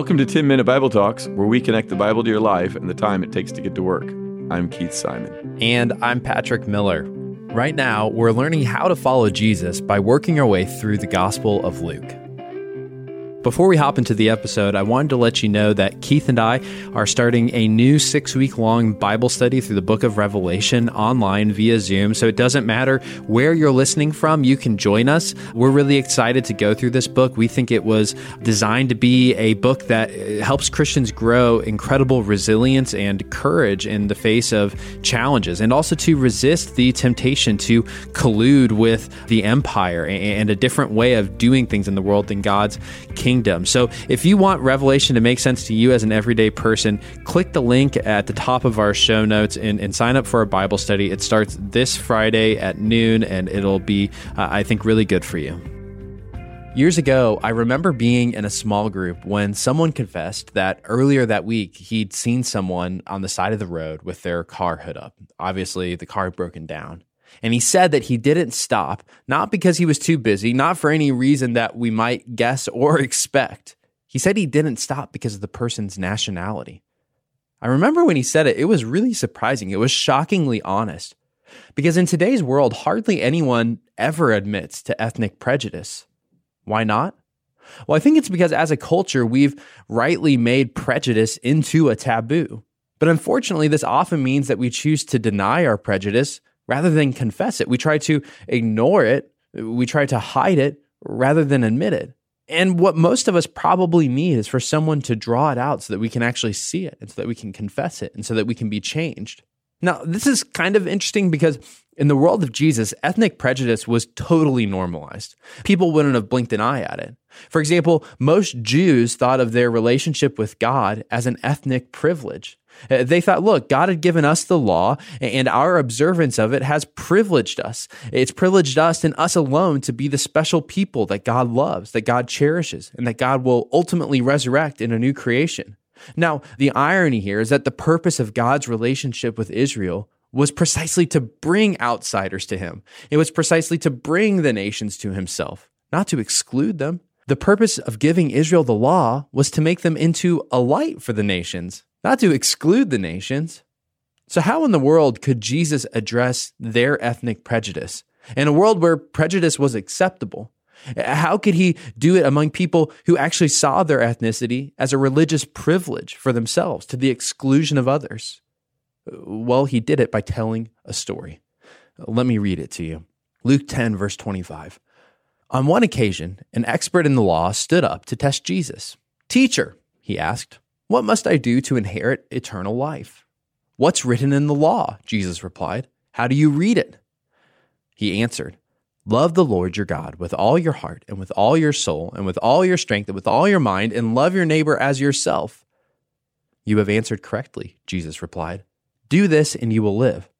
Welcome to 10 Minute Bible Talks, where we connect the Bible to your life and the time it takes to get to work. I'm Keith Simon. And I'm Patrick Miller. Right now, we're learning how to follow Jesus by working our way through the Gospel of Luke. Before we hop into the episode, I wanted to let you know that Keith and I are starting a new six week long Bible study through the book of Revelation online via Zoom. So it doesn't matter where you're listening from, you can join us. We're really excited to go through this book. We think it was designed to be a book that uh, helps Christians grow incredible resilience and courage in the face of challenges and also to resist the temptation to collude with the empire and a different way of doing things in the world than God's kingdom kingdom. So if you want Revelation to make sense to you as an everyday person, click the link at the top of our show notes and, and sign up for a Bible study. It starts this Friday at noon, and it'll be, uh, I think, really good for you. Years ago, I remember being in a small group when someone confessed that earlier that week he'd seen someone on the side of the road with their car hood up. Obviously, the car had broken down. And he said that he didn't stop, not because he was too busy, not for any reason that we might guess or expect. He said he didn't stop because of the person's nationality. I remember when he said it, it was really surprising. It was shockingly honest. Because in today's world, hardly anyone ever admits to ethnic prejudice. Why not? Well, I think it's because as a culture, we've rightly made prejudice into a taboo. But unfortunately, this often means that we choose to deny our prejudice rather than confess it. We try to ignore it, we try to hide it rather than admit it. And what most of us probably need is for someone to draw it out so that we can actually see it and so that we can confess it and so that we can be changed. Now, this is kind of interesting because in the world of Jesus, ethnic prejudice was totally normalized. People wouldn't have blinked an eye at it. For example, most Jews thought of their relationship with God as an ethnic privilege. Uh, they thought, look, God had given us the law, and our observance of it has privileged us. It's privileged us and us alone to be the special people that God loves, that God cherishes, and that God will ultimately resurrect in a new creation. Now, the irony here is that the purpose of God's relationship with Israel was precisely to bring outsiders to him. It was precisely to bring the nations to himself, not to exclude them. The purpose of giving Israel the law was to make them into a light for the nations, not to exclude the nations. So, how in the world could Jesus address their ethnic prejudice in a world where prejudice was acceptable? How could he do it among people who actually saw their ethnicity as a religious privilege for themselves to the exclusion of others? Well, he did it by telling a story. Let me read it to you. Luke 10, verse 25. On one occasion, an expert in the law stood up to test Jesus. Teacher, he asked, what must I do to inherit eternal life? What's written in the law? Jesus replied. How do you read it? He answered, Love the Lord your God with all your heart and with all your soul and with all your strength and with all your mind, and love your neighbor as yourself. You have answered correctly, Jesus replied. Do this and you will live.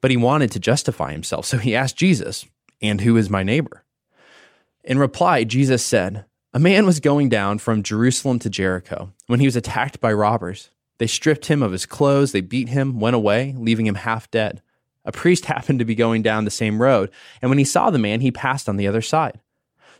But he wanted to justify himself, so he asked Jesus, And who is my neighbor? In reply, Jesus said, a man was going down from Jerusalem to Jericho when he was attacked by robbers. They stripped him of his clothes, they beat him, went away, leaving him half dead. A priest happened to be going down the same road, and when he saw the man, he passed on the other side.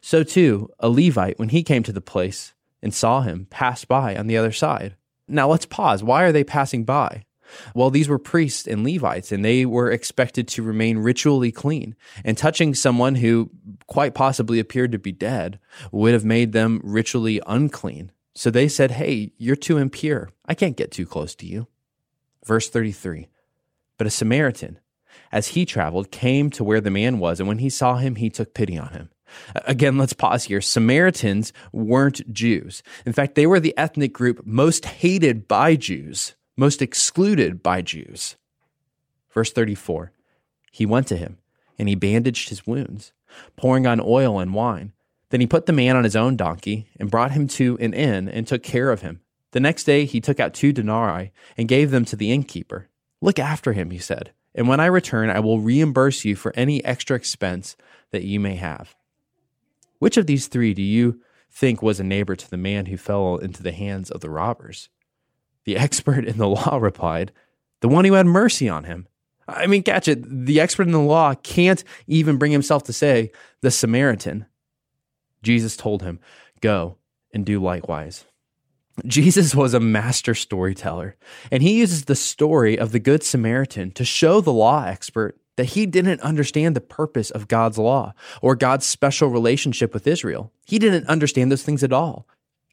So too, a Levite, when he came to the place and saw him, passed by on the other side. Now let's pause. Why are they passing by? Well, these were priests and Levites, and they were expected to remain ritually clean. And touching someone who quite possibly appeared to be dead would have made them ritually unclean. So they said, Hey, you're too impure. I can't get too close to you. Verse 33 But a Samaritan, as he traveled, came to where the man was, and when he saw him, he took pity on him. Again, let's pause here. Samaritans weren't Jews. In fact, they were the ethnic group most hated by Jews most excluded by Jews. Verse 34 He went to him, and he bandaged his wounds, pouring on oil and wine. Then he put the man on his own donkey and brought him to an inn and took care of him. The next day he took out two denarii and gave them to the innkeeper. Look after him, he said, and when I return, I will reimburse you for any extra expense that you may have. Which of these three do you think was a neighbor to the man who fell into the hands of the robbers? The expert in the law replied, The one who had mercy on him. I mean, catch it. The expert in the law can't even bring himself to say, The Samaritan. Jesus told him, Go and do likewise. Jesus was a master storyteller, and he uses the story of the Good Samaritan to show the law expert that he didn't understand the purpose of God's law or God's special relationship with Israel. He didn't understand those things at all.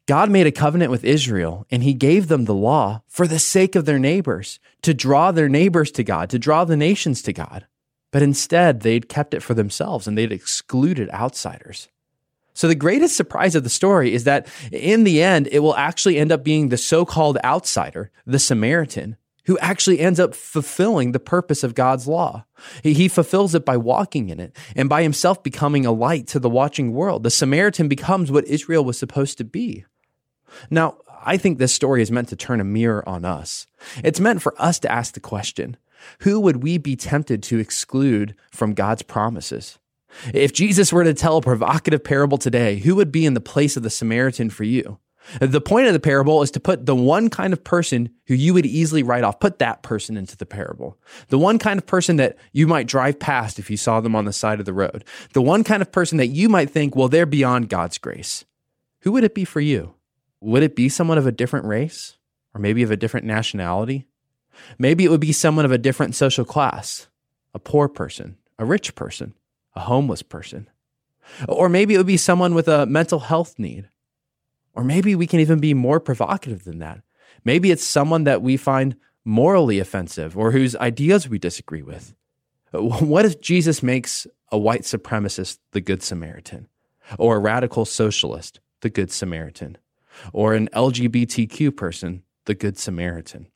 God made a covenant with Israel and he gave them the law for the sake of their neighbors, to draw their neighbors to God, to draw the nations to God. But instead, they'd kept it for themselves and they'd excluded outsiders. So the greatest surprise of the story is that in the end, it will actually end up being the so called outsider, the Samaritan, who actually ends up fulfilling the purpose of God's law. He, fulfills it by walking in it and by himself becoming a light to the watching world. The Samaritan becomes what Israel was supposed to be. Now, I think this story is meant to turn a mirror on us. It's meant for us to ask the question who would we be tempted to exclude from God's promises? If Jesus were to tell a provocative parable today, who would be in the place of the Samaritan for you? The point of the parable is to put the one kind of person who you would easily write off, put that person into the parable. The one kind of person that you might drive past if you saw them on the side of the road. The one kind of person that you might think, well, they're beyond God's grace. Who would it be for you? Would it be someone of a different race? Or maybe of a different nationality? Maybe it would be someone of a different social class, a poor person, a rich person a homeless person. Or maybe it would be someone with a mental health need. Or maybe we can even be more provocative than that. Maybe it's someone that we find morally offensive or whose ideas we disagree with. What if Jesus makes a white supremacist the Good Samaritan, or a radical socialist the Good Samaritan, or an LGBTQ person the Good Samaritan?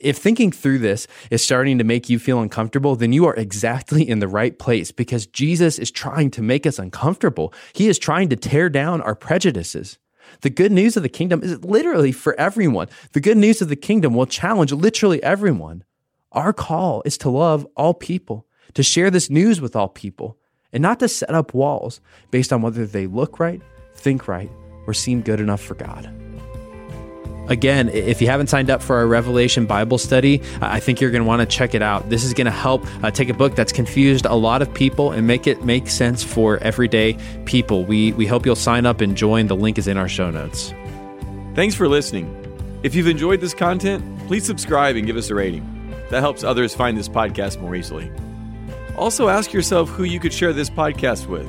If thinking through this is starting to make you feel uncomfortable, then you are exactly in the right place because Jesus is trying to make us uncomfortable. He is trying to tear down our prejudices. The good news of the kingdom is literally for everyone. The good news of the kingdom will challenge literally everyone. Our call is to love all people, to share this news with all people, and not to set up walls based on whether they look right, think right, or seem good enough for God. Again, if you haven't signed up for our Revelation Bible study, I think you're going to want to check it out. This is going to help uh, take a book that's confused a lot of people and make it make sense for everyday people. We, we hope you'll sign up and join. The link is in our show notes. Thanks for listening. If you've enjoyed this content, please subscribe and give us a rating. That helps others find this podcast more easily. Also, ask yourself who you could share this podcast with.